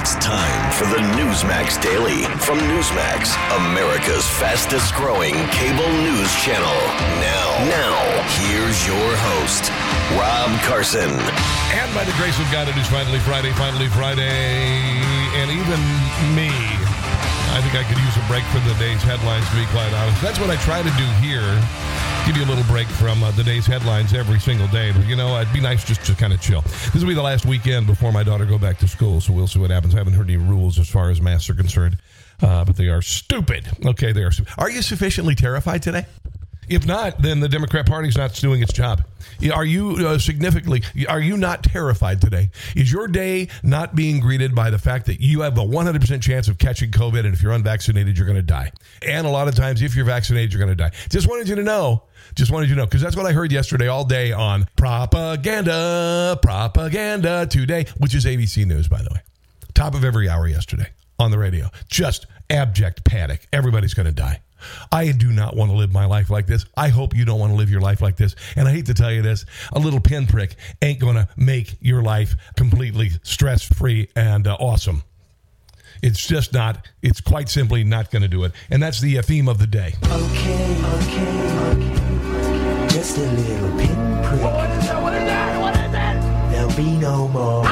It's time for the Newsmax Daily from Newsmax, America's fastest growing cable news channel. Now, now, here's your host, Rob Carson. And by the grace of God, it is finally Friday, finally Friday. And even me, I think I could use a break from the day's headlines, to be quite honest. That's what I try to do here. Give you a little break from uh, the day's headlines every single day. But, you know, it'd be nice just to kind of chill. This will be the last weekend before my daughter go back to school, so we'll see what happens. I haven't heard any rules as far as masks are concerned, uh, but they are stupid. Okay, they are. stu- Are you sufficiently terrified today? If not, then the Democrat Party's not doing its job. Are you uh, significantly, are you not terrified today? Is your day not being greeted by the fact that you have a 100% chance of catching COVID and if you're unvaccinated, you're going to die? And a lot of times, if you're vaccinated, you're going to die. Just wanted you to know. Just wanted you to know because that's what I heard yesterday all day on propaganda, propaganda today, which is ABC News, by the way. Top of every hour yesterday on the radio. Just abject panic. Everybody's going to die. I do not want to live my life like this. I hope you don't want to live your life like this. And I hate to tell you this a little pinprick ain't going to make your life completely stress free and uh, awesome. It's just not, it's quite simply not going to do it. And that's the uh, theme of the day. Okay, okay, okay. Just a little pinprick. What is that? What is that? What is that? There'll be no more.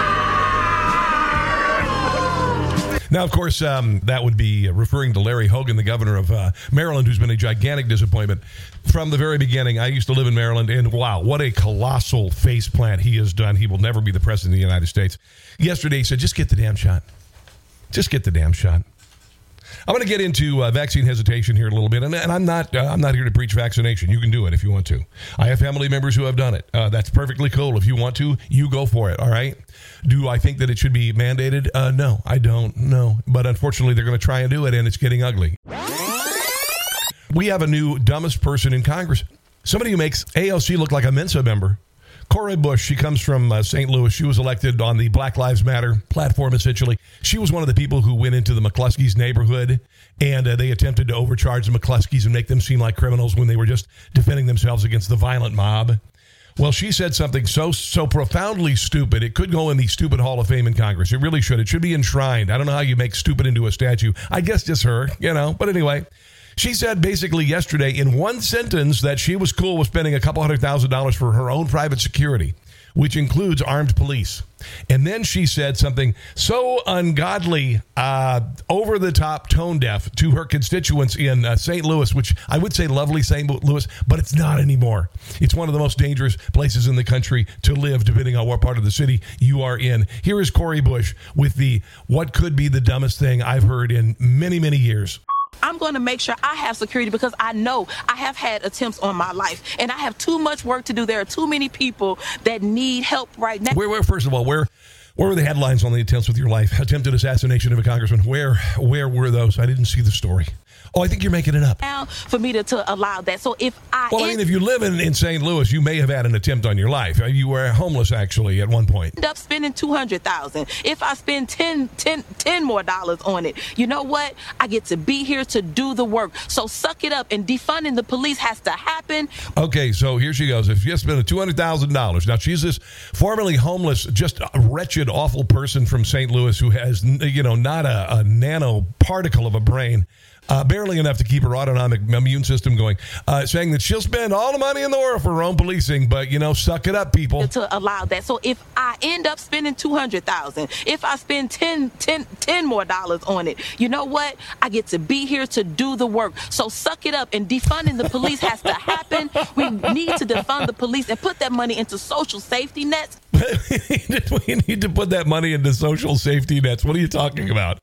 Now, of course, um, that would be referring to Larry Hogan, the governor of uh, Maryland, who's been a gigantic disappointment from the very beginning. I used to live in Maryland, and wow, what a colossal faceplant he has done. He will never be the president of the United States. Yesterday, he said, just get the damn shot. Just get the damn shot. I'm going to get into uh, vaccine hesitation here a little bit, and, and I'm not uh, I'm not here to preach vaccination. You can do it if you want to. I have family members who have done it. Uh, that's perfectly cool. If you want to, you go for it. All right. Do I think that it should be mandated? Uh, no, I don't. No, but unfortunately, they're going to try and do it, and it's getting ugly. We have a new dumbest person in Congress. Somebody who makes AOC look like a Mensa member. Cori Bush, she comes from uh, St. Louis. She was elected on the Black Lives Matter platform, essentially. She was one of the people who went into the McCluskey's neighborhood and uh, they attempted to overcharge the McCluskeys and make them seem like criminals when they were just defending themselves against the violent mob. Well, she said something so so profoundly stupid. It could go in the stupid Hall of Fame in Congress. It really should. It should be enshrined. I don't know how you make stupid into a statue. I guess just her, you know. But anyway, she said basically yesterday in one sentence that she was cool with spending a couple hundred thousand dollars for her own private security, which includes armed police. And then she said something so ungodly, uh, over the top, tone deaf to her constituents in uh, St. Louis, which I would say lovely St. Louis, but it's not anymore. It's one of the most dangerous places in the country to live, depending on what part of the city you are in. Here is Cori Bush with the what could be the dumbest thing I've heard in many, many years. I'm going to make sure I have security because I know I have had attempts on my life and I have too much work to do. There are too many people that need help right now. Where, where, first of all, where, where were the headlines on the attempts with your life? Attempted assassination of a congressman. Where, where were those? I didn't see the story. Oh, I think you're making it up. Now for me to, to allow that. So if I, Well, I mean, if you live in, in St. Louis, you may have had an attempt on your life. You were homeless, actually, at one point. end up spending 200000 if I spend 10, 10, 10 more dollars on it, you know what? I get to be here to do the work. So suck it up and defunding the police has to happen. Okay, so here she goes. If you spend two hundred thousand dollars, now she's this formerly homeless, just wretched, awful person from St. Louis who has, you know, not a, a nano particle of a brain. Uh, barely enough to keep her autonomic immune system going, uh, saying that she'll spend all the money in the world for her own policing, but you know, suck it up, people. to allow that. So if I end up spending 200,000, if I spend 10, 10, 10 more dollars on it, you know what? I get to be here to do the work. So suck it up and defunding the police has to happen. We need to defund the police and put that money into social safety nets. we need to put that money into social safety nets. What are you talking about?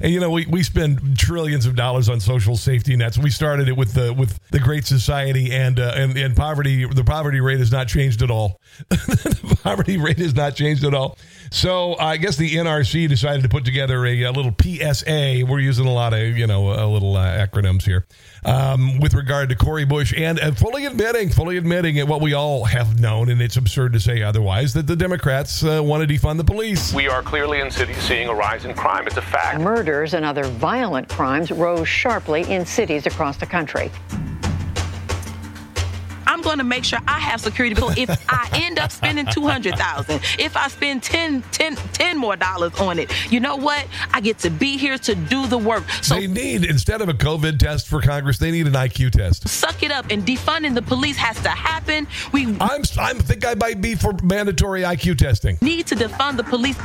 And you know, we, we spend trillions of dollars on social safety nets. We started it with the with the Great Society, and uh, and and poverty. The poverty rate has not changed at all. the poverty rate has not changed at all. So I guess the NRC decided to put together a, a little PSA. We're using a lot of you know a little uh, acronyms here um, with regard to Cori Bush, and uh, fully admitting, fully admitting it, what we all have known, and it's absurd to say otherwise, that the Democrats uh, want to defund the police. We are clearly in cities seeing a rise in crime. It's a fact. Murders and other violent crimes rose sharply in cities across the country. Going to make sure I have security. So if I end up spending 200000 if I spend 10, 10, 10 more dollars on it, you know what? I get to be here to do the work. So they need, instead of a COVID test for Congress, they need an IQ test. suck it up and defunding the police has to happen. We I'm, I think I might be for mandatory IQ testing. need to defund the police.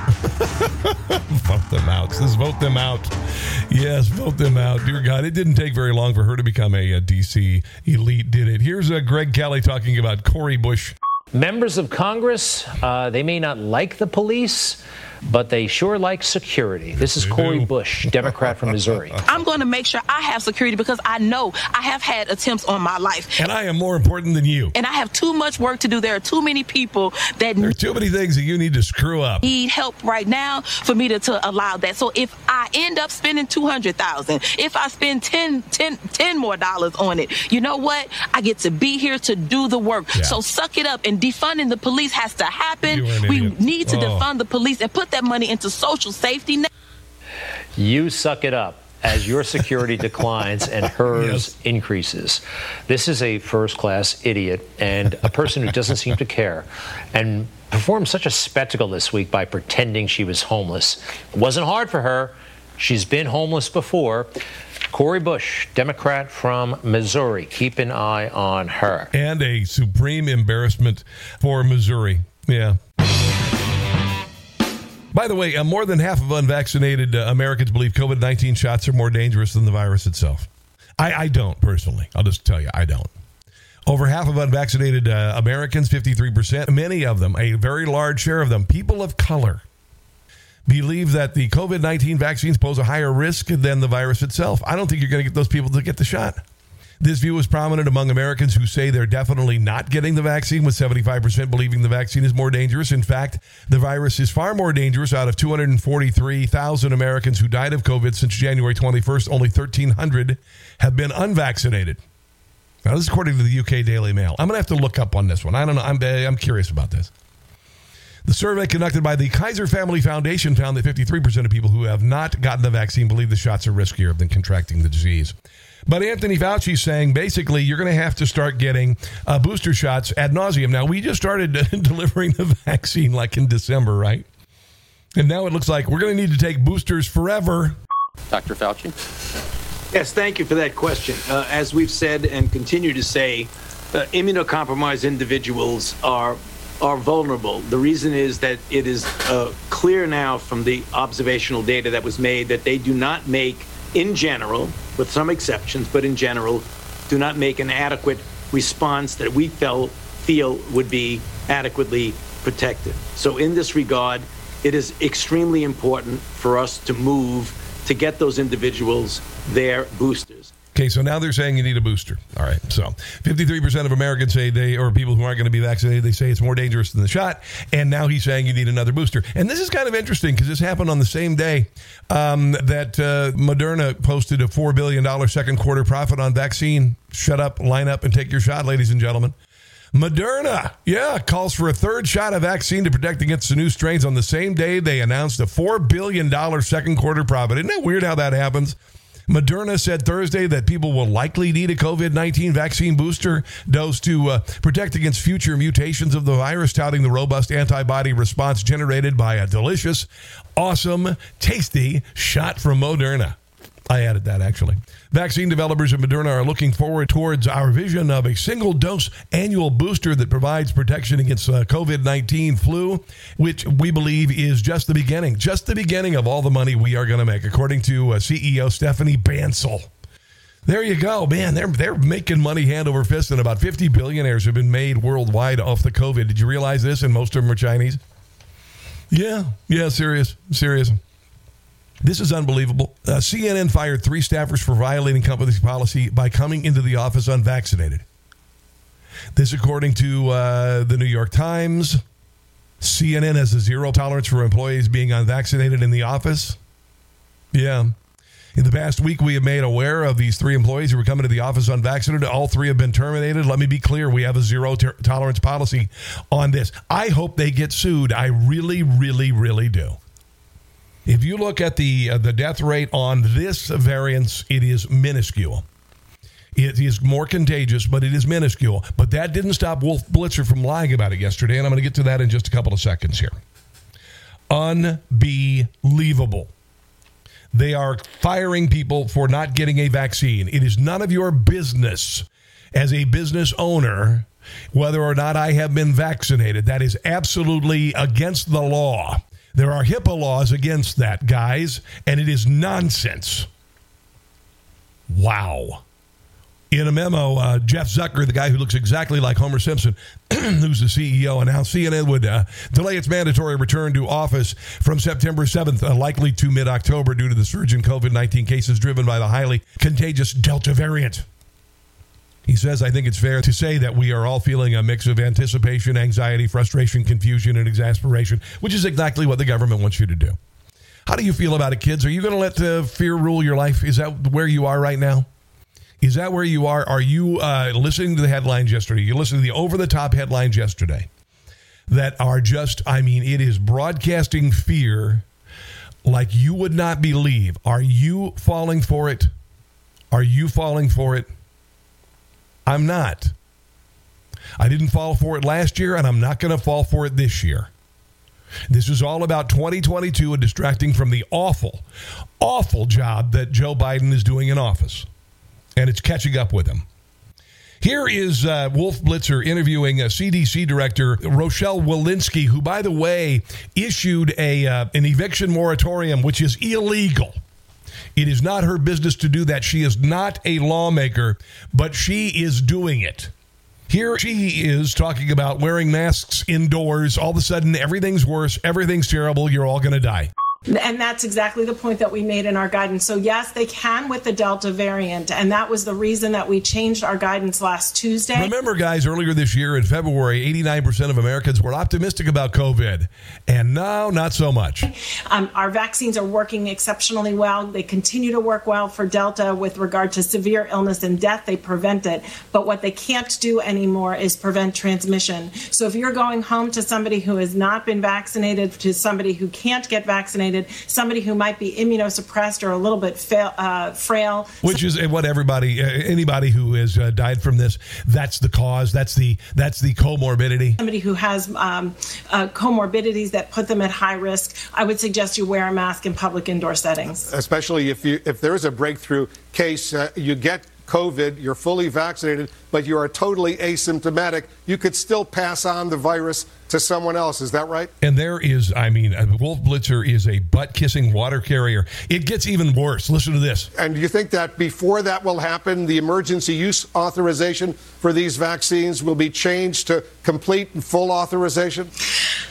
vote them out. Says vote them out. Yes, vote them out. Dear God, it didn't take very long for her to become a, a DC elite, did it? Here's a Greg Kelly talking about Cori Bush. Members of Congress, uh, they may not like the police, but they sure like security. This is They Cori do. Bush, Democrat from Missouri. I'm going to make sure I have security because I know I have had attempts on my life. And I am more important than you. And I have too much work to do. There are too many people that There are too many things that you need to screw up. need help right now for me to, to allow that. So if I end up spending 200,000, if I spend 10, 10, 10 more dollars on it, you know what? I get to be here to do the work. Yeah. So suck it up and defunding the police has to happen. You are an We idiot. need to Oh. defund the police and put that money into social safety net. You suck it up as your security declines and hers Yes. increases. This is a first class idiot and a person who doesn't seem to care and performed such a spectacle this week by pretending she was homeless. It wasn't hard for her. She's been homeless before. Cori Bush, Democrat from Missouri. Keep an eye on her. And a supreme embarrassment for Missouri. Yeah. By the way, uh, more than half of unvaccinated uh, Americans believe COVID 19 shots are more dangerous than the virus itself. I, I don't personally. I'll just tell you, I don't. Over half of unvaccinated uh, Americans, 53%, many of them, a very large share of them, people of color, believe that the COVID 19 vaccines pose a higher risk than the virus itself. I don't think you're going to get those people to get the shot. This view is prominent among Americans who say they're definitely not getting the vaccine, with 75% believing the vaccine is more dangerous. In fact, the virus is far more dangerous. Out of 243,000 Americans who died of COVID since January 21st, only 1,300 have been unvaccinated. Now, this is according to the UK Daily Mail. I'm going to have to look up on this one. I don't know. I'm, eh, I'm curious about this. The survey conducted by the Kaiser Family Foundation found that 53% of people who have not gotten the vaccine believe the shots are riskier than contracting the disease. But Anthony Fauci is saying basically you're going to have to start getting uh, booster shots ad nauseum. Now, we just started delivering the vaccine like in December, right? And now it looks like we're going to need to take boosters forever. Dr. Fauci? Yes, thank you for that question. Uh, as we've said and continue to say, uh, immunocompromised individuals are are vulnerable. The reason is that it is uh, clear now from the observational data that was made that they do not make, in general, with some exceptions, but in general, do not make an adequate response that we felt feel would be adequately protected. So in this regard, it is extremely important for us to move to get those individuals their boosters. Okay, so now they're saying you need a booster. All right, so 53% of Americans say they, or people who aren't going to be vaccinated, they say it's more dangerous than the shot. And now he's saying you need another booster. And this is kind of interesting because this happened on the same day um, that uh, Moderna posted a $4 billion second quarter profit on vaccine. Shut up, line up, and take your shot, ladies and gentlemen. Moderna, yeah, calls for a third shot of vaccine to protect against the new strains on the same day they announced a $4 billion second quarter profit. Isn't that weird how that happens? Moderna said Thursday that people will likely need a COVID 19 vaccine booster dose to uh, protect against future mutations of the virus, touting the robust antibody response generated by a delicious, awesome, tasty shot from Moderna. I added that actually. Vaccine developers at Moderna are looking forward towards our vision of a single dose annual booster that provides protection against uh, COVID 19 flu, which we believe is just the beginning, just the beginning of all the money we are going to make, according to uh, CEO Stephanie Bancel. There you go, man. They're they're making money hand over fist, and about 50 billionaires have been made worldwide off the COVID. Did you realize this? And most of them are Chinese. Yeah, yeah, serious, serious. This is unbelievable. Uh, CNN fired three staffers for violating company policy by coming into the office unvaccinated. This, according to uh, the New York Times. CNN has a zero tolerance for employees being unvaccinated in the office. Yeah. In the past week, we have made aware of these three employees who were coming to the office unvaccinated. All three have been terminated. Let me be clear we have a zero ter- tolerance policy on this. I hope they get sued. I really, really, really do. If you look at the uh, the death rate on this variance, it is minuscule. It is more contagious, but it is minuscule. But that didn't stop Wolf Blitzer from lying about it yesterday, and I'm going to get to that in just a couple of seconds here. Unbelievable. They are firing people for not getting a vaccine. It is none of your business as a business owner whether or not I have been vaccinated. That is absolutely against the law. There are HIPAA laws against that, guys, and it is nonsense. Wow. In a memo, uh, Jeff Zucker, the guy who looks exactly like Homer Simpson, who's the CEO, announced CNN would uh, delay its mandatory return to office from September 7th, uh, likely to mid October, due to the surge in COVID 19 cases driven by the highly contagious Delta variant. He says, I think it's fair to say that we are all feeling a mix of anticipation, anxiety, frustration, confusion, and exasperation, which is exactly what the government wants you to do. How do you feel about it, kids? Are you going to let uh, fear rule your life? Is that where you are right now? Is that where you are? Are you uh, listening to the headlines yesterday? You listened to the over the top headlines yesterday that are just, I mean, it is broadcasting fear like you would not believe. Are you falling for it? Are you falling for it? I'm not. I didn't fall for it last year, and I'm not going to fall for it this year. This is all about 2022 and distracting from the awful, awful job that Joe Biden is doing in office and it's catching up with him. Here is uh, Wolf Blitzer interviewing a CDC director, Rochelle Walensky, who, by the way, issued a uh, an eviction moratorium, which is illegal. It is not her business to do that. She is not a lawmaker, but she is doing it. Here she is talking about wearing masks indoors. All of a sudden, everything's worse, everything's terrible, you're all going to die. And that's exactly the point that we made in our guidance. So, yes, they can with the Delta variant. And that was the reason that we changed our guidance last Tuesday. Remember, guys, earlier this year in February, 89% of Americans were optimistic about COVID. And now, not so much. Um, our vaccines are working exceptionally well. They continue to work well for Delta with regard to severe illness and death. They prevent it. But what they can't do anymore is prevent transmission. So, if you're going home to somebody who has not been vaccinated, to somebody who can't get vaccinated, vaccinated, somebody who might be immunosuppressed or a little bit fail, uh, frail. Which is what everybody, uh, anybody who has uh, died from this, that's the cause. That's the that's the comorbidity. Somebody who has um, uh, comorbidities that put them at high risk. I would suggest you wear a mask in public indoor settings. Especially if you if there is a breakthrough case, uh, you get COVID, you're fully vaccinated, but you are totally asymptomatic, you could still pass on the virus to someone else. Is that right? And there is, I mean, uh, Wolf Blitzer is a butt kissing water carrier. It gets even worse. Listen to this. And you think that before that will happen, the emergency use authorization for these vaccines will be changed to complete and full authorization?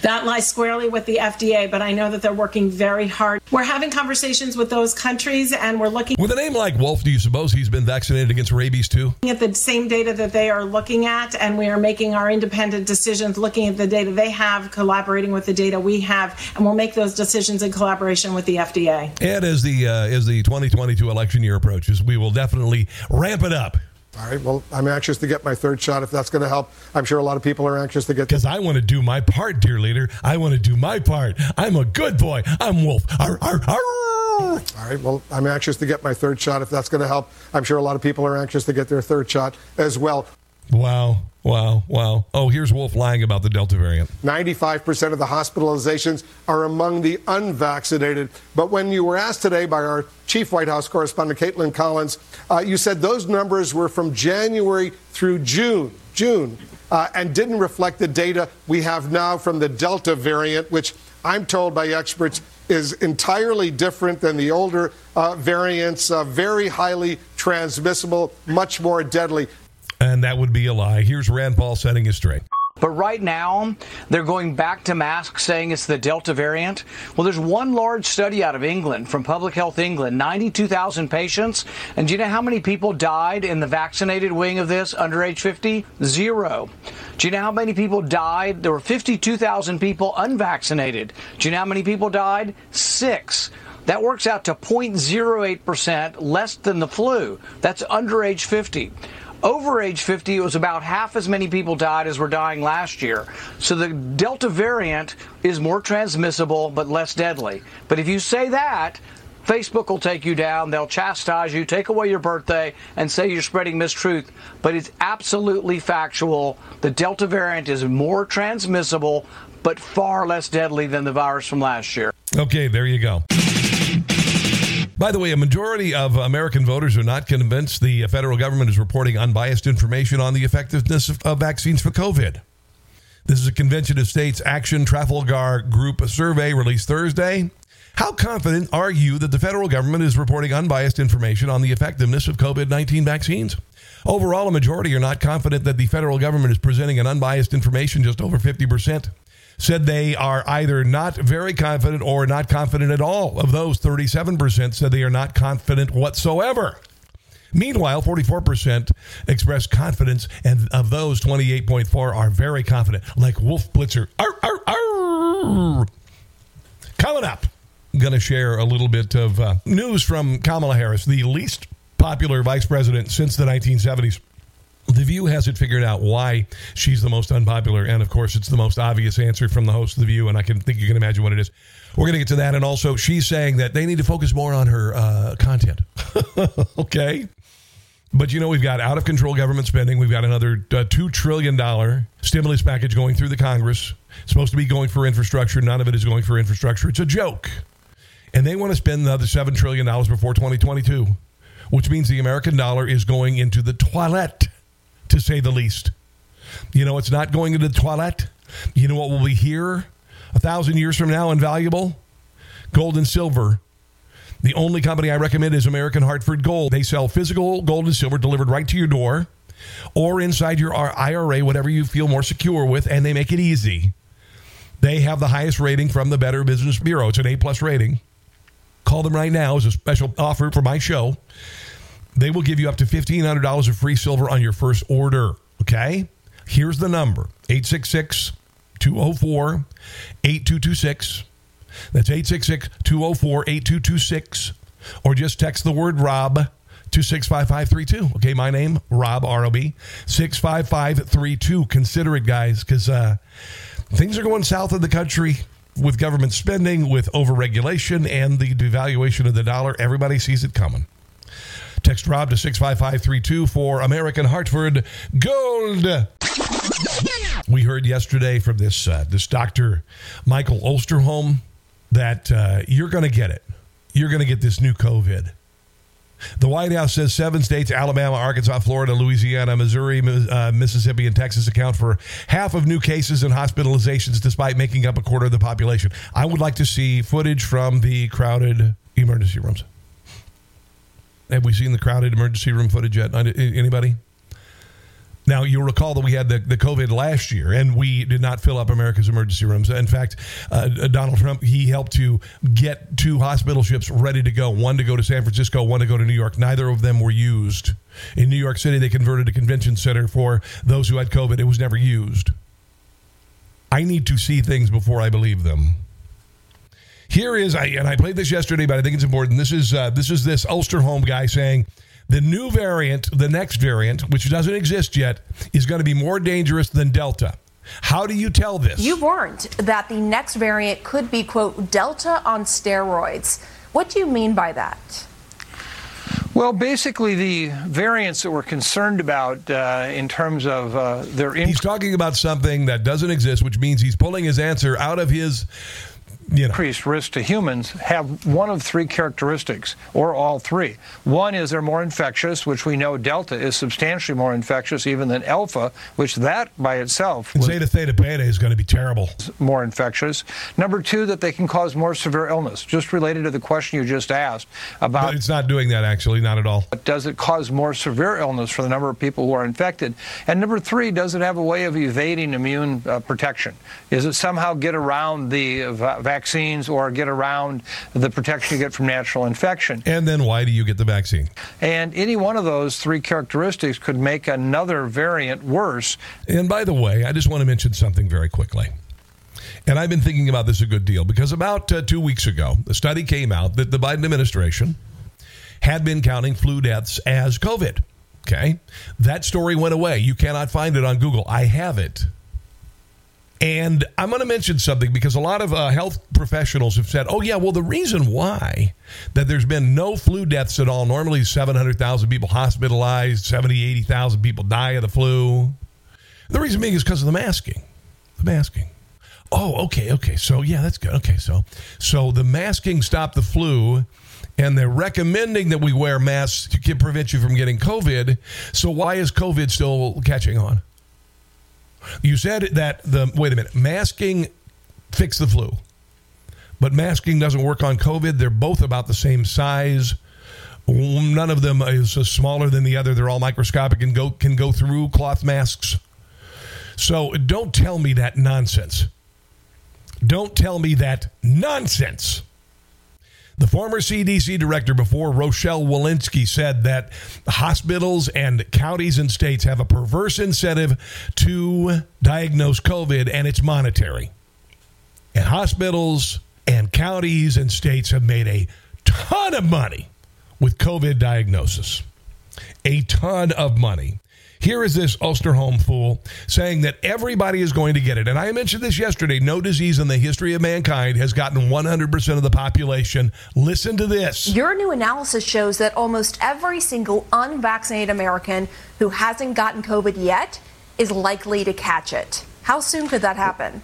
That lies squarely with the FDA, but I know that they're working very hard. We're having conversations with those countries and we're looking. With a name like Wolf, do you suppose he's been vaccinated against rabies too? At the same data that they are looking at, and we are making our independent decisions looking at the data they have, collaborating with the data we have, and we'll make those decisions in collaboration with the FDA. And as the uh, as the 2022 election year approaches, we will definitely ramp it up. All right. Well, I'm anxious to get my third shot if that's going to help. I'm sure a lot of people are anxious to get. Because I want to do my part, dear leader. I want to do my part. I'm a good boy. I'm Wolf. Arr, arr, arr. All right. Well, I'm anxious to get my third shot if that's going to help. I'm sure a lot of people are anxious to get their third shot as well. Wow. Wow, wow. Oh, here's Wolf lying about the Delta variant. 95% of the hospitalizations are among the unvaccinated. But when you were asked today by our chief White House correspondent, Kaitlan Collins, uh, you said those numbers were from January through June, June, uh, and didn't reflect the data we have now from the Delta variant, which I'm told by experts is entirely different than the older uh, variants, uh, very highly transmissible, much more deadly. And that would be a lie. Here's Rand Paul setting it straight. But right now, they're going back to masks, saying it's the Delta variant. Well, there's one large study out of England from Public Health England, 92,000 patients. And do you know how many people died in the vaccinated wing of this under age 50? Zero. Do you know how many people died? There were 52,000 people unvaccinated. Do you know how many people died? Six. That works out to 0.08% less than the flu. That's under age 50. Over age 50, it was about half as many people died as were dying last year. So the Delta variant is more transmissible but less deadly. But if you say that, Facebook will take you down. They'll chastise you, take away your birthday, and say you're spreading mistruth. But it's absolutely factual. The Delta variant is more transmissible, but far less deadly than the virus from last year. Okay, there you go. By the way, a majority of American voters are not convinced the federal government is reporting unbiased information on the effectiveness of, of vaccines for COVID. This is a Convention of States Action Trafalgar Group survey released Thursday. How confident are you that the federal government is reporting unbiased information on the effectiveness of COVID 19 vaccines? Overall, a majority are not confident that the federal government is presenting an unbiased information, just over 50% said they are either not very confident or not confident at all. Of those, 37% said they are not confident whatsoever. Meanwhile, 44% expressed confidence, and of those, 28.4 are very confident, like Wolf Blitzer. Arr, arr, arr. Coming up, I'm going to share a little bit of uh, news from Kamala Harris, the least popular vice president since the 1970s. The View hasn't figured out why she's the most unpopular. And of course, it's the most obvious answer from the host of The View. And I can think you can imagine what it is. We're going to get to that. And also, she's saying that they need to focus more on her uh, content. okay. But you know, we've got out of control government spending. We've got another uh, $2 trillion stimulus package going through the Congress. It's supposed to be going for infrastructure. None of it is going for infrastructure. It's a joke. And they want to spend another $7 trillion before 2022, which means the American dollar is going into the toilet to say the least. You know, it's not going into the toilet. You know what will be here a thousand years from now, invaluable? Gold and silver. The only company I recommend is American Hartford Gold. They sell physical gold and silver delivered right to your door or inside your IRA, whatever you feel more secure with, and they make it easy. They have the highest rating from the Better Business Bureau. It's an A plus rating. Call them right now as a special offer for my show. They will give you up to $1,500 of free silver on your first order. Okay? Here's the number 866 204 8226. That's 866 204 8226. Or just text the word Rob to 65532. Okay, my name, Rob, R O B, 65532. Consider it, guys, because uh, things are going south of the country with government spending, with overregulation, and the devaluation of the dollar. Everybody sees it coming. Text Rob to 65532 for American Hartford Gold. We heard yesterday from this uh, this Dr. Michael Osterholm that uh, you're going to get it. You're going to get this new COVID. The White House says seven states Alabama, Arkansas, Florida, Louisiana, Missouri, uh, Mississippi, and Texas account for half of new cases and hospitalizations, despite making up a quarter of the population. I would like to see footage from the crowded emergency rooms. Have we seen the crowded emergency room footage yet? Anybody? Now, you'll recall that we had the, the COVID last year, and we did not fill up America's emergency rooms. In fact, uh, Donald Trump, he helped to get two hospital ships ready to go one to go to San Francisco, one to go to New York. Neither of them were used. In New York City, they converted a convention center for those who had COVID. It was never used. I need to see things before I believe them. Here is, I and I played this yesterday, but I think it's important. This is uh, this is this Osterholm guy saying the new variant, the next variant, which doesn't exist yet, is going to be more dangerous than Delta. How do you tell this? You warned that the next variant could be, quote, Delta on steroids. What do you mean by that? Well, basically, the variants that we're concerned about uh, in terms of uh, their. Inc- he's talking about something that doesn't exist, which means he's pulling his answer out of his you know. increased risk to humans have one of three characteristics, or all three. One is they're more infectious, which we know Delta is substantially more infectious even than Alpha, which that by itself. And Zeta Theta Beta is going to be terrible. More infectious. Number two, that they can cause more severe illness, just related to the question you just asked about. But it's not doing that, actually, not at all. Does it cause more severe illness for the number of people who are infected? And number three, does it have a way of evading immune uh, protection? Is it somehow get around the uh, vaccines or get around the protection you get from natural infection. And then why do you get the vaccine? And any one of those three characteristics could make another variant worse. And by the way, I just want to mention something very quickly. And I've been thinking about this a good deal because about uh, two weeks ago, the study came out that the Biden administration had been counting flu deaths as COVID. Okay. That story went away. You cannot find it on Google. I have it. And I'm going to mention something because a lot of uh, health professionals have said, oh, yeah, well, the reason why that there's been no flu deaths at all, normally 700,000 people hospitalized, 70, 80,000 people die of the flu. The reason being is because of the masking. The masking. Oh, okay, okay. So, yeah, that's good. Okay, so so the masking stopped the flu and they're recommending that we wear masks to prevent you from getting COVID. So why is COVID still catching on? You said that the wait a minute, masking fixed the flu, but masking doesn't work on COVID. They're both about the same size. Mm, none of them is smaller than the other. They're all microscopic and go can go through cloth masks. So don't tell me that nonsense. Don't tell me that nonsense. The former CDC director before Rochelle Walensky said that hospitals and counties and states have a perverse incentive to diagnose COVID, and it's monetary. And hospitals and counties and states have made a ton of money with COVID diagnosis. A ton of money. Here is this Osterholm fool saying that everybody is going to get it. And I mentioned this yesterday. No disease in the history of mankind has gotten 100% of the population. Listen to this. Your new analysis shows that almost every single unvaccinated American who hasn't gotten COVID yet is likely to catch it. How soon could that happen?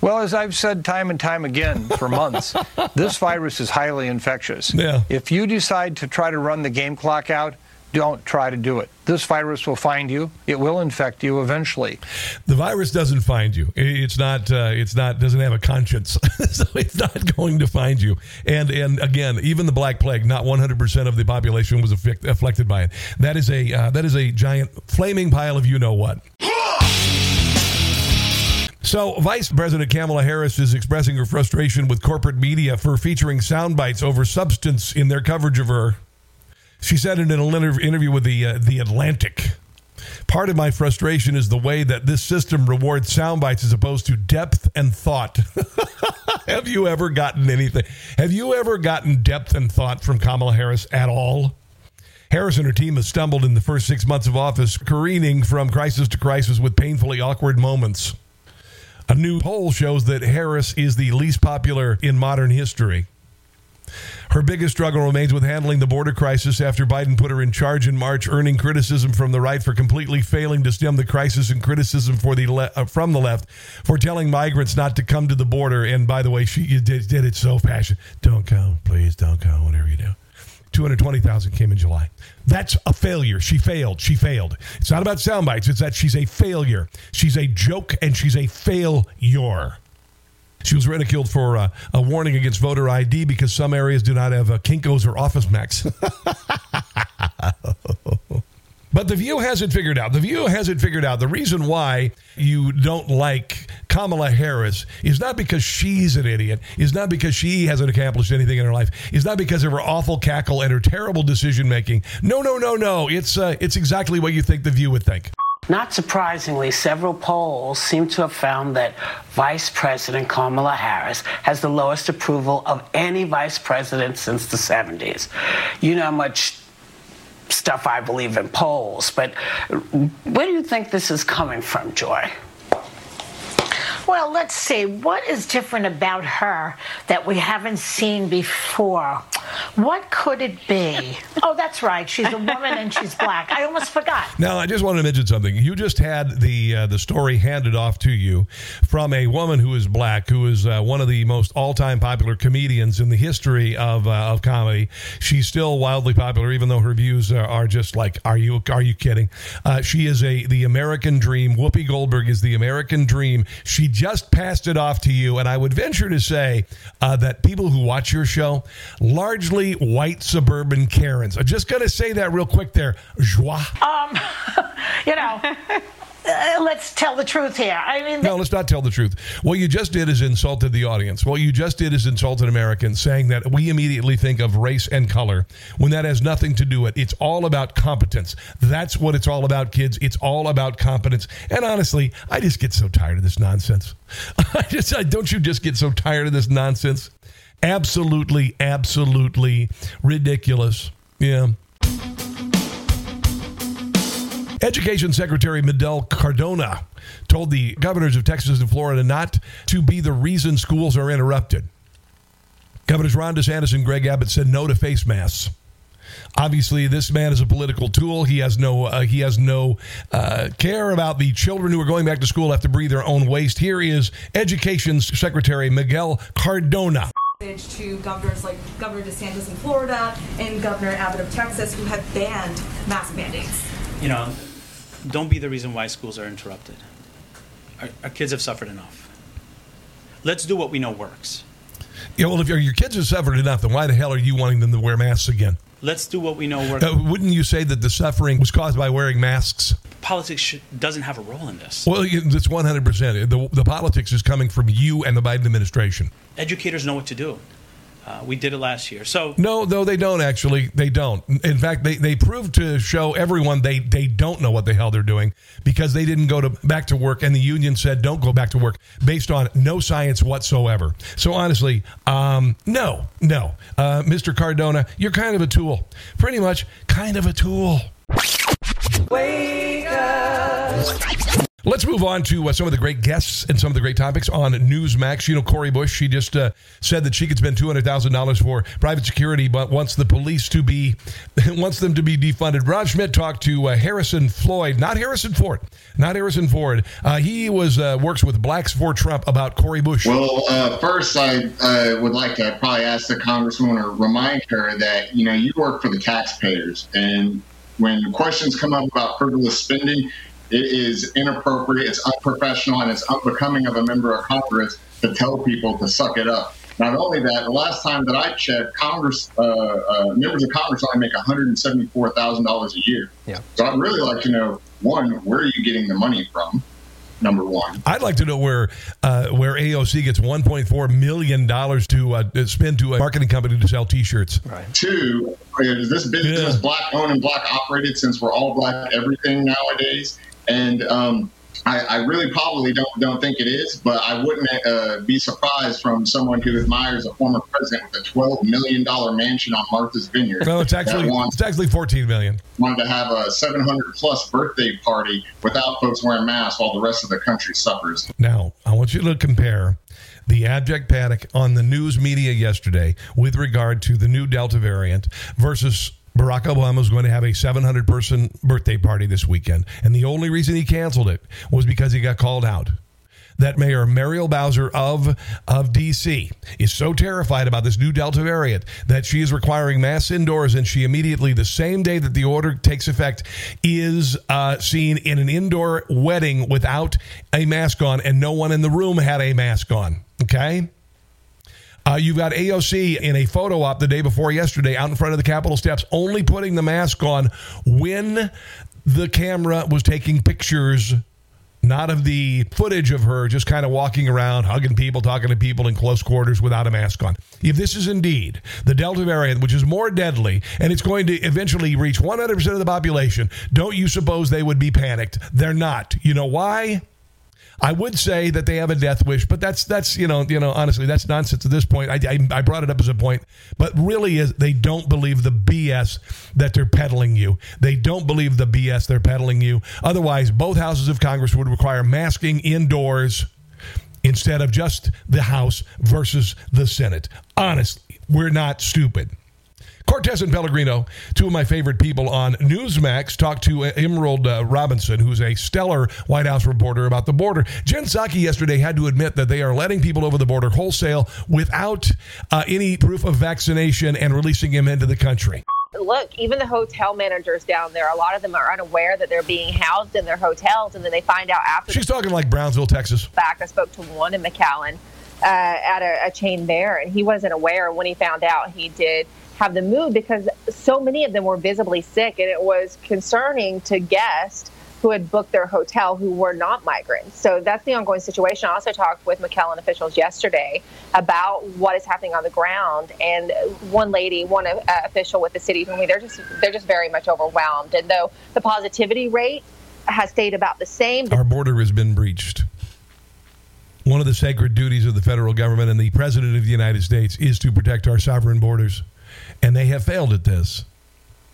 Well, as I've said time and time again for months, this virus is highly infectious. Yeah. If you decide to try to run the game clock out, don't try to do it. This virus will find you. It will infect you eventually. The virus doesn't find you. It's not. Uh, it's not. Doesn't have a conscience, so it's not going to find you. And and again, even the Black Plague, not 100 percent of the population was affected by it. That is a uh, that is a giant flaming pile of you know what. So, Vice President Kamala Harris is expressing her frustration with corporate media for featuring sound bites over substance in their coverage of her. She said in an interview with the uh, the Atlantic, "Part of my frustration is the way that this system rewards sound bites as opposed to depth and thought." Have you ever gotten anything? Have you ever gotten depth and thought from Kamala Harris at all? Harris and her team have stumbled in the first six months of office, careening from crisis to crisis with painfully awkward moments. A new poll shows that Harris is the least popular in modern history. Her biggest struggle remains with handling the border crisis after Biden put her in charge in March, earning criticism from the right for completely failing to stem the crisis and criticism for the le- uh, from the left for telling migrants not to come to the border. And by the way, she did, did it so passionate. Don't come, please, don't come, whatever you do. 220,000 came in July. That's a failure. She failed. She failed. It's not about sound bites. It's that she's a failure. She's a joke and she's a failure. She was ridiculed for uh, a warning against voter ID because some areas do not have uh, Kinkos or Office Max. But the View hasn't figured out. The View hasn't figured out the reason why you don't like Kamala Harris is not because she's an idiot, is not because she hasn't accomplished anything in her life, is not because of her awful cackle and her terrible decision making. No, no, no, no. It's uh, it's exactly what you think the View would think. Not surprisingly, several polls seem to have found that Vice President Kamala Harris has the lowest approval of any vice president since the 70s. You know how much stuff I believe in polls, but where do you think this is coming from, Joy? Well, let's see. What is different about her that we haven't seen before? What could it be? oh, that's right. She's a woman and she's black. I almost forgot. Now, I just wanted to mention something. You just had the uh, the story handed off to you from a woman who is black, who is uh, one of the most all time popular comedians in the history of uh, of comedy. She's still wildly popular, even though her views are, are just like, are you are you kidding? Uh, she is a the American dream. Whoopi Goldberg is the American dream. She just passed it off to you, and I would venture to say uh, that people who watch your show largely white suburban Karens. I'm just going to say that real quick there. Joy. Um, you know. Uh, let's tell the truth here. I mean, no, let's not tell the truth. What you just did is insulted the audience. What you just did is insulted Americans, saying that we immediately think of race and color when that has nothing to do with it. It's all about competence. That's what it's all about, kids. It's all about competence. And honestly, I just get so tired of this nonsense. I just, I, don't you just get so tired of this nonsense? Absolutely, absolutely ridiculous. Yeah. Education Secretary Miguel Cardona told the governors of Texas and Florida not to be the reason schools are interrupted. Governors Ron DeSantis and Greg Abbott said no to face masks. Obviously, this man is a political tool. He has no uh, he has no uh, care about the children who are going back to school have to breathe their own waste. Here is Education Secretary Miguel Cardona. To governors like Governor DeSantis in Florida and Governor Abbott of Texas, who have banned mask mandates. You know, don't be the reason why schools are interrupted. Our, our kids have suffered enough. Let's do what we know works. Yeah, well, if your your kids have suffered enough, then why the hell are you wanting them to wear masks again? Let's do what we know works. Uh, wouldn't you say that the suffering was caused by wearing masks? Politics doesn't have a role in this. Well, it's 100%. The, the politics is coming from you and the Biden administration. Educators know what to do. Uh, we did it last year. So No, no, they don't actually. They don't. In fact, they, they proved to show everyone they, they don't know what the hell they're doing because they didn't go to back to work, and the union said don't go back to work based on no science whatsoever. So honestly, um, no, no, uh, Mr. Cardona, you're kind of a tool. Pretty much, kind of a tool. Wake up. Let's move on to uh, some of the great guests and some of the great topics on Newsmax. You know, Cori Bush, she just uh, said that she could spend two hundred thousand dollars for private security, but wants the police to be wants them to be defunded. Rob Schmitt talked to uh, Harrison Floyd, not Harrison Ford, not Harrison Ford. Uh, he was uh, works with Blacks for Trump about Cori Bush. Well, uh, first, I uh, would like to probably ask the congresswoman or remind her that you know you work for the taxpayers, and when questions come up about frivolous spending, it is inappropriate, it's unprofessional, and it's unbecoming of a member of Congress to tell people to suck it up. Not only that, the last time that I checked, Congress uh, uh, members of Congress only make one hundred and seventy-four thousand dollars a year. Yeah. So I'd really like to know one, where are you getting the money from? Number one. I'd like to know where uh, where AOC gets 1.4 million dollars to uh, spend to a marketing company to sell T-shirts. Right. Two, is this business Yeah. black owned and black operated since we're all black everything nowadays? And um, I, I really probably don't don't think it is, but I wouldn't uh, be surprised from someone who admires a former president with a twelve million dollar mansion on Martha's Vineyard. No, it's actually wants it's actually 14 million. wanted to have a seven hundred plus birthday party without folks wearing masks while the rest of the country suffers. Now, I want you to compare the abject panic on the news media yesterday with regard to the new Delta variant versus Barack Obama was going to have a 700 person birthday party this weekend. And the only reason he canceled it was because he got called out. That Mayor Muriel Bowser of, of D.C. is so terrified about this new Delta variant that she is requiring masks indoors, and she immediately, the same day that the order takes effect, is uh, seen in an indoor wedding without a mask on, and no one in the room had a mask on. Okay? Uh, you've got AOC in a photo op the day before yesterday out in front of the Capitol steps, only putting the mask on when the camera was taking pictures, not of the footage of her just kind of walking around, hugging people, talking to people in close quarters without a mask on. If this is indeed the Delta variant, which is more deadly, and it's going to eventually reach 100% of the population, don't you suppose they would be panicked? They're not. You know why? I would say that they have a death wish, but that's that's you know you know honestly that's nonsense at this point. I, I, I brought it up as a point, but really is they don't believe the BS that they're peddling you. They don't believe the BS they're peddling you. Otherwise, both houses of Congress would require masking indoors instead of just the House versus the Senate. Honestly, we're not stupid. Cortes and Pellegrino, two of my favorite people on Newsmax, talked to Emerald uh, Robinson, who's a stellar White House reporter about the border. Jen Psaki yesterday had to admit that they are letting people over the border wholesale without uh, any proof of vaccination and releasing them into the country. look, even the hotel managers down there, a lot of them are unaware that they're being housed in their hotels, and then they find out after She's talking like Brownsville, Texas. fact. I spoke to one in McAllen uh, at a, a chain there, and he wasn't aware. When he found out, he did have them moved because so many of them were visibly sick, and it was concerning to guests who had booked their hotel who were not migrants. So that's the ongoing situation. I also talked with McAllen officials yesterday about what is happening on the ground, and one lady, one uh, official with the city told me they're just they're just very much overwhelmed. And though the positivity rate has stayed about the same, Our border has been breached. One of the sacred duties of the federal government and the President of the United States is to protect our sovereign borders. And they have failed at this.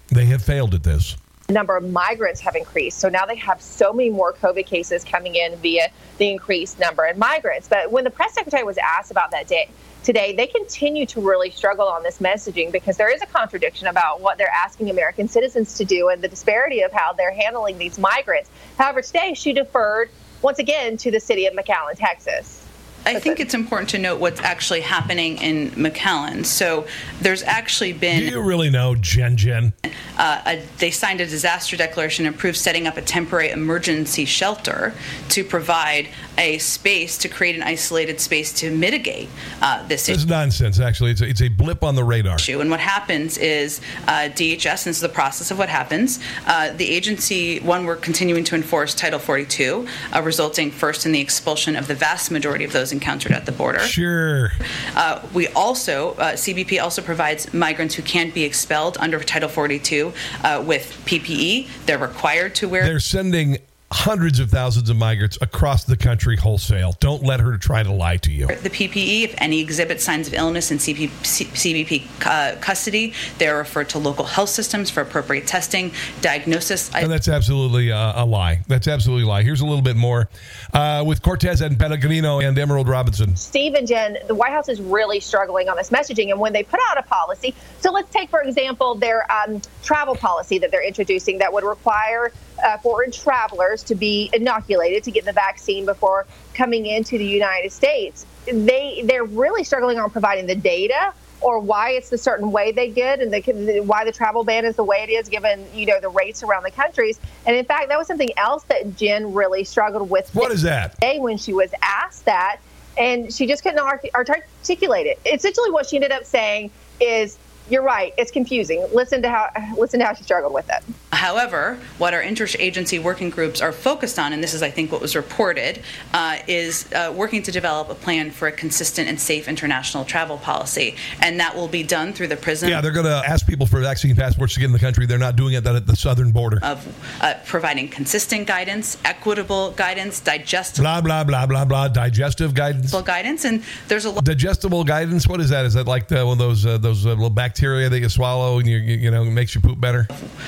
They have failed at this. the number of migrants have increased. So now they have so many more COVID cases coming in via the increased number in migrants. But when the press secretary was asked about that day, today, they continue to really struggle on this messaging because there is a contradiction about what they're asking American citizens to do and the disparity of how they're handling these migrants. However, today she deferred once again to the city of McAllen, Texas. I think it's important to note what's actually happening in McAllen. So there's actually been. Do you really know, Jen Jen? Uh, a, they signed a disaster declaration and approved setting up a temporary emergency shelter to provide a space to create an isolated space to mitigate uh, this It's nonsense, actually. It's a, it's a blip on the radar. And what happens is uh, DHS, and this is the process of what happens, uh, the agency, one, we're continuing to enforce Title 42, uh, resulting first in the expulsion of the vast majority of those encountered at the border. Sure. Uh, we also, uh, CBP also provides migrants who can't be expelled under Title 42 uh, with PPE. They're required to wear. They're sending hundreds of thousands of migrants across the country wholesale. Don't let her try to lie to you. The PPE, if any exhibit signs of illness in CP, C- CBP uh, custody, they're referred to local health systems for appropriate testing, diagnosis. And that's absolutely a, a lie. That's absolutely a lie. Here's a little bit more uh, with Cortes and Pellegrino and Emerald Robinson. Steve and Jen, the White House is really struggling on this messaging. And when they put out a policy, so let's take, for example, their um, travel policy that they're introducing that would require uh, foreign travelers to be inoculated to get the vaccine before coming into the United States. They they're really struggling on providing the data or why it's the certain way they get and the, why the travel ban is the way it is given you know the rates around the countries and in fact that was something else that jen really struggled with What is that? today when she was asked that and she just couldn't artic- articulate it essentially what she ended up saying is you're right it's confusing listen to how listen to how she struggled with it However, what our interagency working groups are focused on, and this is, I think, what was reported, uh, is uh, working to develop a plan for a consistent and safe international travel policy. And that will be done through the PRISM Yeah, they're going to ask people for vaccine passports to get in the country. They're not doing it at the southern border. of uh, providing consistent guidance, equitable guidance, digestible Blah, blah, blah, blah, blah. Digestive guidance. guidance. And there's a lot. Digestible guidance. What is that? Is that like the, one of those uh, those uh, little bacteria that you swallow and you, you know makes you poop better?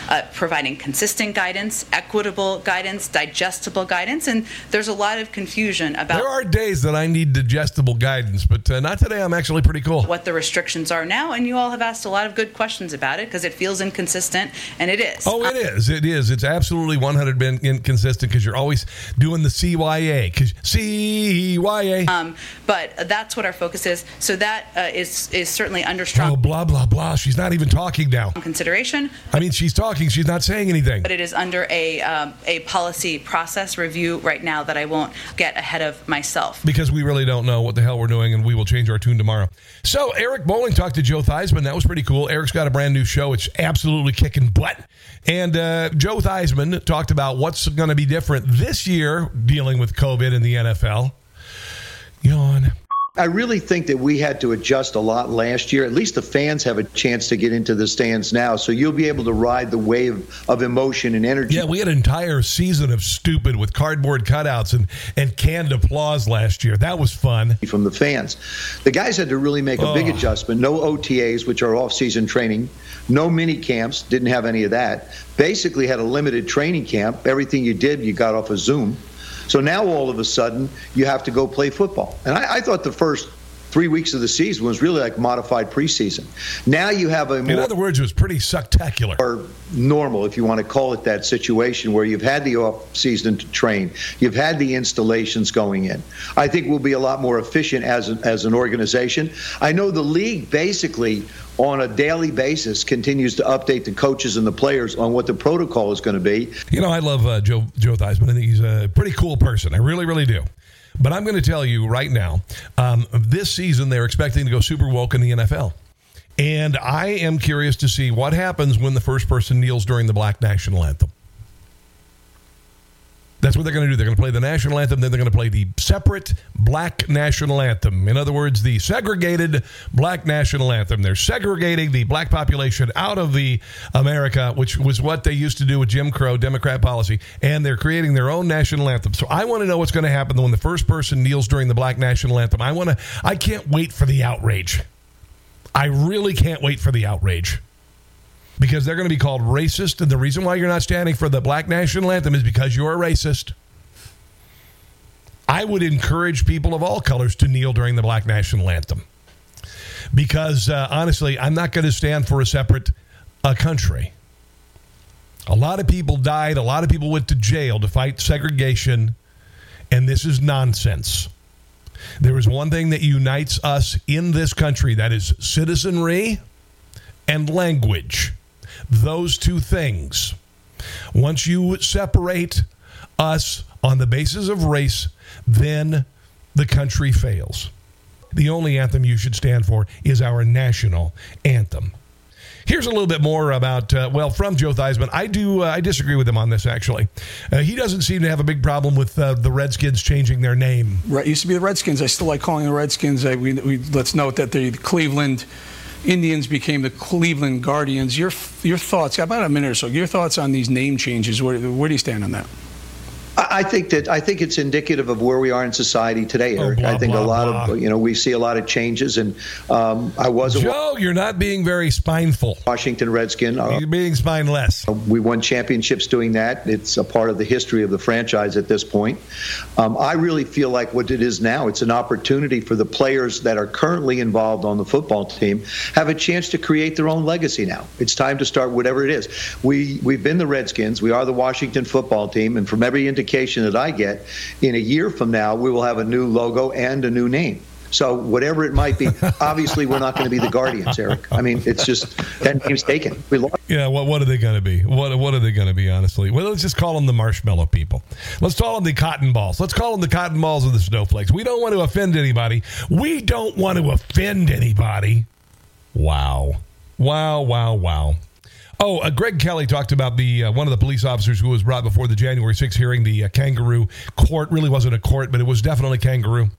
uh, providing consistent guidance, equitable guidance, digestible guidance, and there's a lot of confusion about There are days that I need digestible guidance, but uh, not today. I'm actually pretty cool. what the restrictions are now, and you all have asked a lot of good questions about it because it feels inconsistent, and it is. Oh, it is. It is. It's absolutely 100 been inconsistent because you're always doing the CYA. Because CYA. Um, but that's what our focus is. So that uh, is is certainly under strong Oh, blah, blah, blah. Wow, she's not even talking now. consideration. I mean, she's talking. She's not saying anything. But it is under a um, a policy process review right now that I won't get ahead of myself. because we really don't know what the hell we're doing, and we will change our tune tomorrow. So, Eric Bolling talked to Joe Theismann. That was pretty cool. Eric's got a brand new show. It's absolutely kicking butt. And uh, Joe Theismann talked about what's going to be different this year dealing with COVID in the NFL. Yawn. I really think that we had to adjust a lot last year. At least the fans have a chance to get into the stands now, so you'll be able to ride the wave of emotion and energy. Yeah, we had an entire season of stupid with cardboard cutouts and, and canned applause last year. That was fun. From the fans. The guys had to really make a big Oh. adjustment. No OTAs, which are off season training, no mini camps, didn't have any of that. Basically, had a limited training camp. Everything you did, you got off of Zoom. So now all of a sudden, you have to go play football. And I, I thought the first three weeks of the season was really like modified preseason. Now you have a In other words, it was pretty spectacular. or normal, if you want to call it that situation, where you've had the off season to train, you've had the installations going in. I think we'll be a lot more efficient as an, as an organization. I know the league basically on a daily basis continues to update the coaches and the players on what the protocol is going to be. You know, I love uh, Joe Joe Theismann. I think he's a pretty cool person. I really, really do. But I'm going to tell you right now, um, this season they're expecting to go super woke in the NFL. And I am curious to see what happens when the first person kneels during the Black National Anthem. That's what they're going to do. They're going to play the national anthem, then they're going to play the separate black national anthem. In other words, the segregated black national anthem. They're segregating the black population out of the America, which was what they used to do with Jim Crow Democrat policy, and they're creating their own national anthem. So I want to know what's going to happen when the first person kneels during the black national anthem. I want to I can't wait for the outrage. I really can't wait for the outrage. Because they're going to be called racist. And the reason why you're not standing for the black national anthem is because you're a racist. I would encourage people of all colors to kneel during the black national anthem because uh, honestly, I'm not going to stand for a separate uh, country. A lot of people died, a lot of people went to jail to fight segregation, and this is nonsense. There is one thing that unites us in this country that is citizenry and language. Those two things. Once you separate us on the basis of race, then the country fails. The only anthem you should stand for is our national anthem. Here's a little bit more about uh, well from Joe Theismann. I do uh, I disagree with him on this actually. Uh, he doesn't seem to have a big problem with uh, the Redskins changing their name. Right, used to be the Redskins. I still like calling the Redskins. I, we, we, let's note that the Cleveland Indians became the Cleveland Guardians. Your your thoughts about a minute or so. Your thoughts on these name changes? Where, where do you stand on that? I think that I think it's indicative of where we are in society today, Eric. Oh, blah, I think blah, a lot blah. of you know we see a lot of changes, and um, I was a Joe, you're not being very spineful. Washington Redskin. Uh, You're being spineless. we won championships doing that. It's a part of the history of the franchise at this point. Um, I really feel like what it is now, it's an opportunity for the players that are currently involved on the football team have a chance to create their own legacy now. It's time to start whatever it is. We we've been the Redskins. We are the Washington football team, and from every indication that I get, in a year from now, we will have a new logo and a new name. So whatever it might be, obviously we're not going to be the Guardians, Eric. I mean, it's just that name's taken. We lost. Yeah, what what are they going to be? What what are they going to be? Honestly, well, let's just call them the marshmallow people. Let's call them the cotton balls. Let's call them the cotton balls of the snowflakes. We don't want to offend anybody. We don't want to offend anybody. Wow, wow, wow, wow. Oh, uh, Greg Kelly talked about the uh, one of the police officers who was brought before the January 6th hearing, the uh, kangaroo court. Really wasn't a court, but it was definitely kangaroo.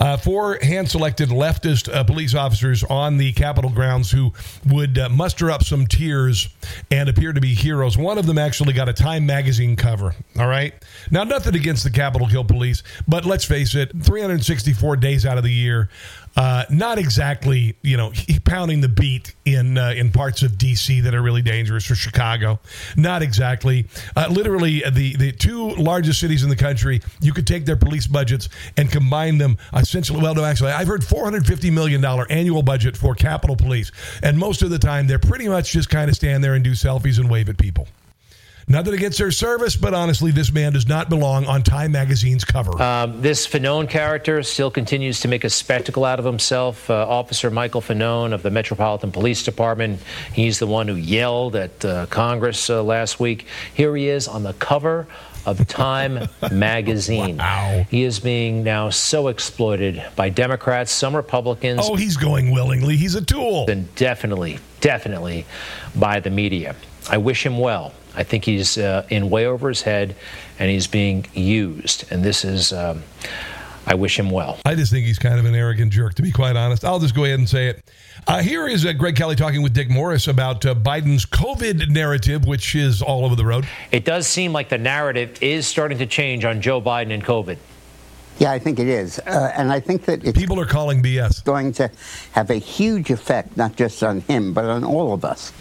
Uh, four hand selected leftist uh, police officers on the Capitol grounds who would uh, muster up some tears and appear to be heroes. One of them actually got a Time magazine cover. All right. Now, nothing against the Capitol Hill police, but let's face it 364 days out of the year. Uh, not exactly, you know, pounding the beat in uh, in parts of D.C. that are really dangerous or Chicago. Not exactly. Uh, literally, the the two largest cities in the country, you could take their police budgets and combine them. Essentially, well, no, actually, I've heard 450 million dollar annual budget for Capitol Police, and most of the time, they're pretty much just kind of stand there and do selfies and wave at people. Nothing against their service, but honestly, this man does not belong on Time Magazine's cover. Um, this Fanone character still continues to make a spectacle out of himself. Uh, Officer Michael Fanone of the Metropolitan Police Department. He's the one who yelled at uh, Congress uh, last week. Here he is on the cover of Time magazine. Wow. He is being now so exploited by Democrats, some Republicans. oh, he's going willingly. He's a tool. And definitely, definitely by the media. I wish him well. I think he's uh, in way over his head and he's being used. And this is, um, I wish him well. I just think he's kind of an arrogant jerk, to be quite honest. I'll just go ahead and say it. Uh, here is uh, Greg Kelly talking with Dick Morris about uh, Biden's COVID narrative, which is all over the road. It does seem like the narrative is starting to change on Joe Biden and COVID. Yeah, I think it is. Uh, and I think that it's people are calling BS. Going to have a huge effect, not just on him, but on all of us.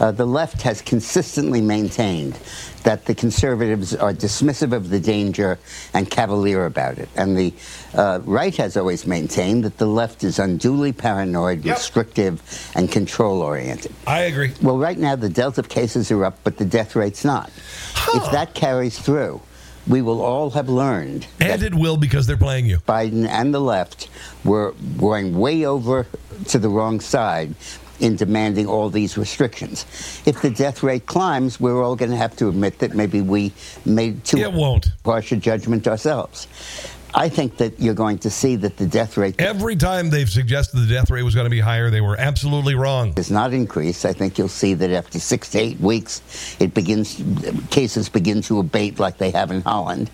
Uh, the left has consistently maintained that the conservatives are dismissive of the danger and cavalier about it. And the uh, right has always maintained that the left is unduly paranoid, restrictive, and control oriented. I agree. Well, right now the Delta cases are up, but the death rate's not. If that carries through, we will all have learned. And it will because they're playing you. Biden and the left were going way over to the wrong side in demanding all these restrictions. If the death rate climbs, we're all going to have to admit that maybe we made too it won't. harsh a judgment ourselves. I think that you're going to see that the death rate Every time they've suggested the death rate was going to be higher, they were absolutely wrong. does not increase. I think you'll see that after six to eight weeks, it begins cases begin to abate like they have in Holland.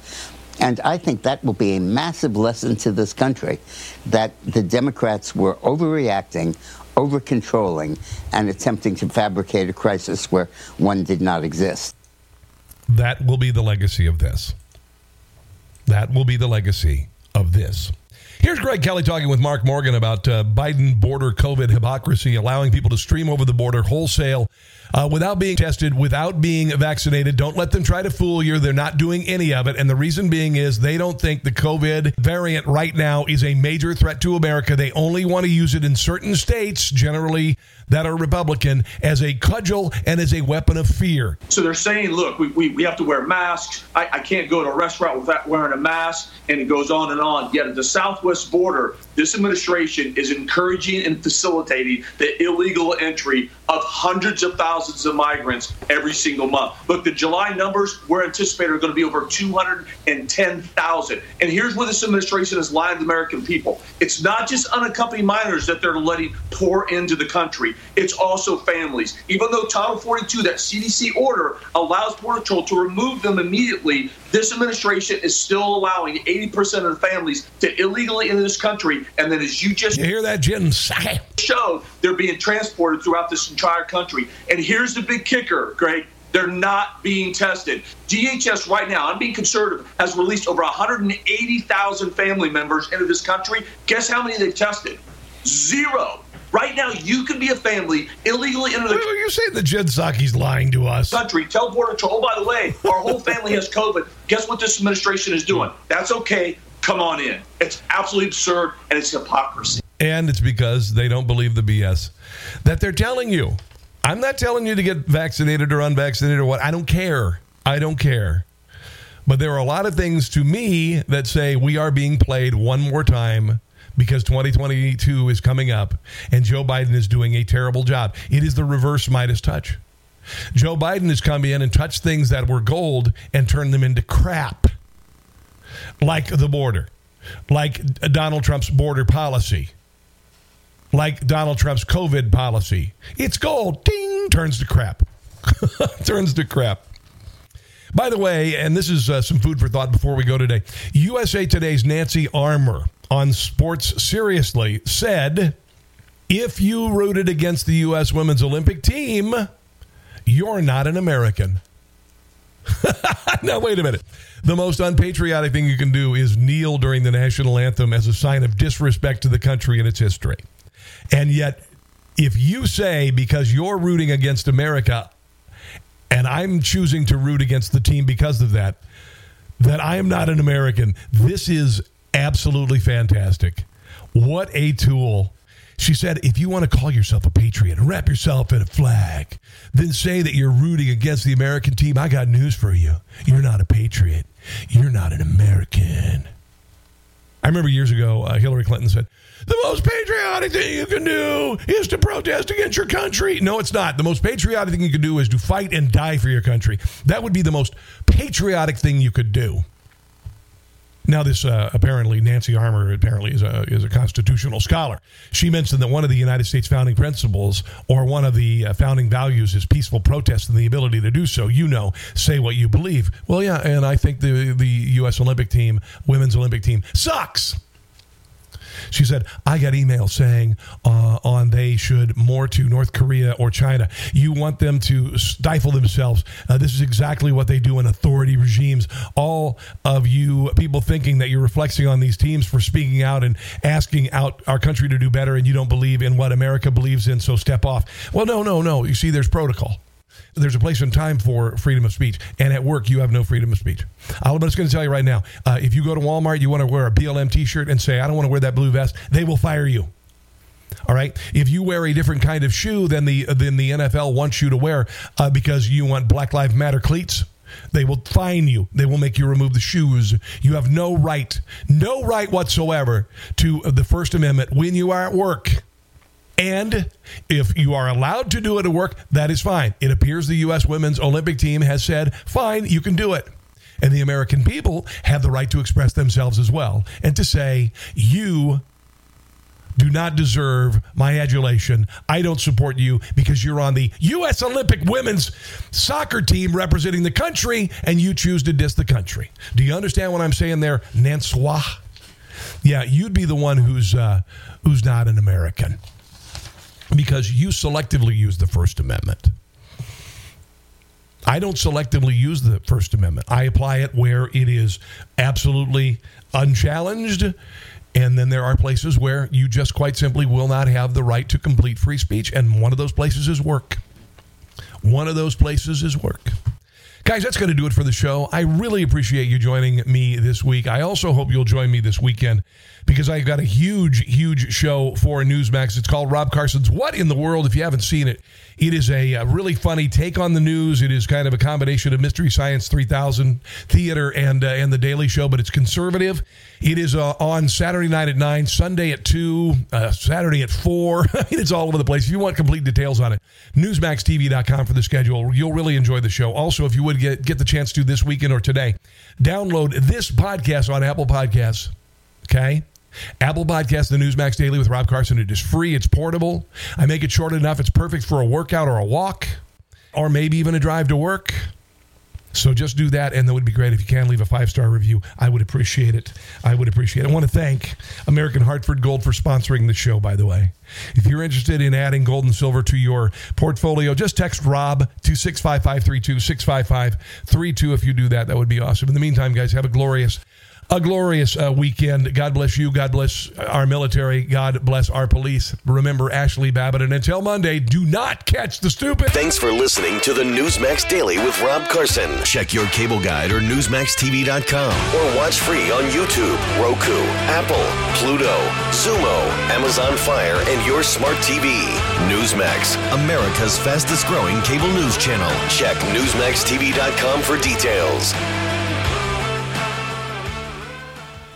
And I think that will be a massive lesson to this country that the Democrats were overreacting, over controlling, and attempting to fabricate a crisis where one did not exist. That will be the legacy of this. That will be the legacy of this. Here's Greg Kelly talking with Mark Morgan about uh, Biden border COVID hypocrisy, allowing people to stream over the border wholesale uh, without being tested, without being vaccinated. Don't let them try to fool you. They're not doing any of it. And the reason being is they don't think the COVID variant right now is a major threat to America. They only want to use it in certain states, generally that are Republican, as a cudgel and as a weapon of fear. So they're saying, look, we, we, we have to wear masks. I, I can't go to a restaurant without wearing a mask, and it goes on and on. Yet at the southwest border, this administration is encouraging and facilitating the illegal entry of hundreds of thousands of migrants every single month. Look, the July numbers we're anticipating are going to be over 210,000. And here's where this administration is lying to the American people. It's not just unaccompanied minors that they're letting pour into the country. It's also families. Even though Title 42, that CDC order, allows Border Patrol to remove them immediately, this administration is still allowing 80% of the families to illegally enter this country. And then, as you just you hear that, Jim? Showed they're being transported throughout this entire country. And here's the big kicker, Greg. They're not being tested. DHS right now, I'm being conservative, has released over 180,000 family members into this country. Guess how many they've tested? Zero. Right now, you can be a family illegally enter the. Wait, you say that Jen Psaki's lying to us? Country. Tell Border Patrol. Oh, by the way, our whole family has COVID. Guess what this administration is doing? That's okay. Come on in. It's absolutely absurd and it's hypocrisy. And it's because they don't believe the BS that they're telling you. I'm not telling you to get vaccinated or unvaccinated or what. I don't care. I don't care. But there are a lot of things to me that say we are being played one more time because 2022 is coming up and Joe Biden is doing a terrible job. It is the reverse Midas touch. Joe Biden has come in and touched things that were gold and turned them into crap, like the border, like Donald Trump's border policy, like Donald Trump's COVID policy. It's gold, ding, turns to crap. turns to crap. By the way, and this is uh, some food for thought before we go today. USA Today's Nancy Armour on Sports Seriously said if you rooted against the U.S. women's Olympic team, you're not an American. now, wait a minute. The most unpatriotic thing you can do is kneel during the national anthem as a sign of disrespect to the country and its history. And yet, if you say because you're rooting against America and I'm choosing to root against the team because of that, that I am not an American, this is absolutely fantastic. What a tool. She said, if you want to call yourself a patriot wrap yourself in a flag, then say that you're rooting against the American team. I got news for you. You're not a patriot. You're not an American. I remember years ago, uh, Hillary Clinton said, the most patriotic thing you can do is to protest against your country. No, it's not. The most patriotic thing you can do is to fight and die for your country. That would be the most patriotic thing you could do. Now, this uh, apparently Nancy Armour apparently is a is a constitutional scholar. She mentioned that one of the United States founding principles or one of the uh, founding values is peaceful protest and the ability to do so. You know, say what you believe. Well, yeah, and I think the the U.S. Olympic team, women's Olympic team, sucks. She said, I got emails saying uh, on they should more to North Korea or China. You want them to stifle themselves. Uh, this is exactly what they do in authority regimes. All of you people thinking that you're reflecting on these teams for speaking out and asking out our country to do better and you don't believe in what America believes in, so step off. Well, no, no, no. You see, there's protocol there's a place and time for freedom of speech, and at work you have no freedom of speech. I'm just going to tell you right now: uh, if you go to Walmart, you want to wear a BLM T-shirt and say, "I don't want to wear that blue vest," they will fire you. All right. If you wear a different kind of shoe than the than the NFL wants you to wear uh, because you want Black Lives Matter cleats, they will fine you. They will make you remove the shoes. You have no right, no right whatsoever to the First Amendment when you are at work. And if you are allowed to do it at work, that is fine. It appears the U.S. women's Olympic team has said, fine, you can do it. And the American people have the right to express themselves as well and to say, you do not deserve my adulation. I don't support you because you're on the U.S. Olympic women's soccer team representing the country and you choose to diss the country. Do you understand what I'm saying there, Nansois? Yeah, you'd be the one who's uh, who's not an American because you selectively use the First Amendment. I don't selectively use the First Amendment. I apply it where it is absolutely unchallenged And then there are places where you just quite simply will not have the right to complete free speech. And one of those places is work. One of those places is work. Guys, that's going to do it for the show. I really appreciate you joining me this week. I also hope you'll join me this weekend because I've got a huge, huge show for Newsmax. It's called Rob Carson's What in the World. If you haven't seen it, it is a, a really funny take on the news. It is kind of a combination of Mystery Science 3000 theater and uh, and the Daily Show, but it's conservative. It is uh, on Saturday night at nine, Sunday at two, uh, Saturday at four. It's all over the place. If you want complete details on it, newsmaxtv.com for the schedule. You'll really enjoy the show. Also, if you would get get the chance to this weekend or today, download this podcast on Apple Podcasts. Okay. Apple Podcast, the Newsmax Daily with Rob Carson. It is free. It's portable. I make it short enough. It's perfect for a workout or a walk, or maybe even a drive to work. So just do that, and that would be great if you can leave a five star review. I would appreciate it. I would appreciate it. I want to thank American Hartford Gold for sponsoring the show, by the way. If you're interested in adding gold and silver to your portfolio, just text Rob to 65532 65532. If you do that, that would be awesome. In the meantime, guys, have a glorious a glorious uh, weekend. God bless you. God bless our military. God bless our police. Remember Ashley Babbitt. And until Monday, do not catch the stupid. Thanks for listening to the Newsmax Daily with Rob Carson. Check your cable guide or NewsmaxTV.com or watch free on YouTube, Roku, Apple, Pluto, Xumo, Amazon Fire, and your smart TV. Newsmax, America's fastest growing cable news channel. Check NewsmaxTV.com for details.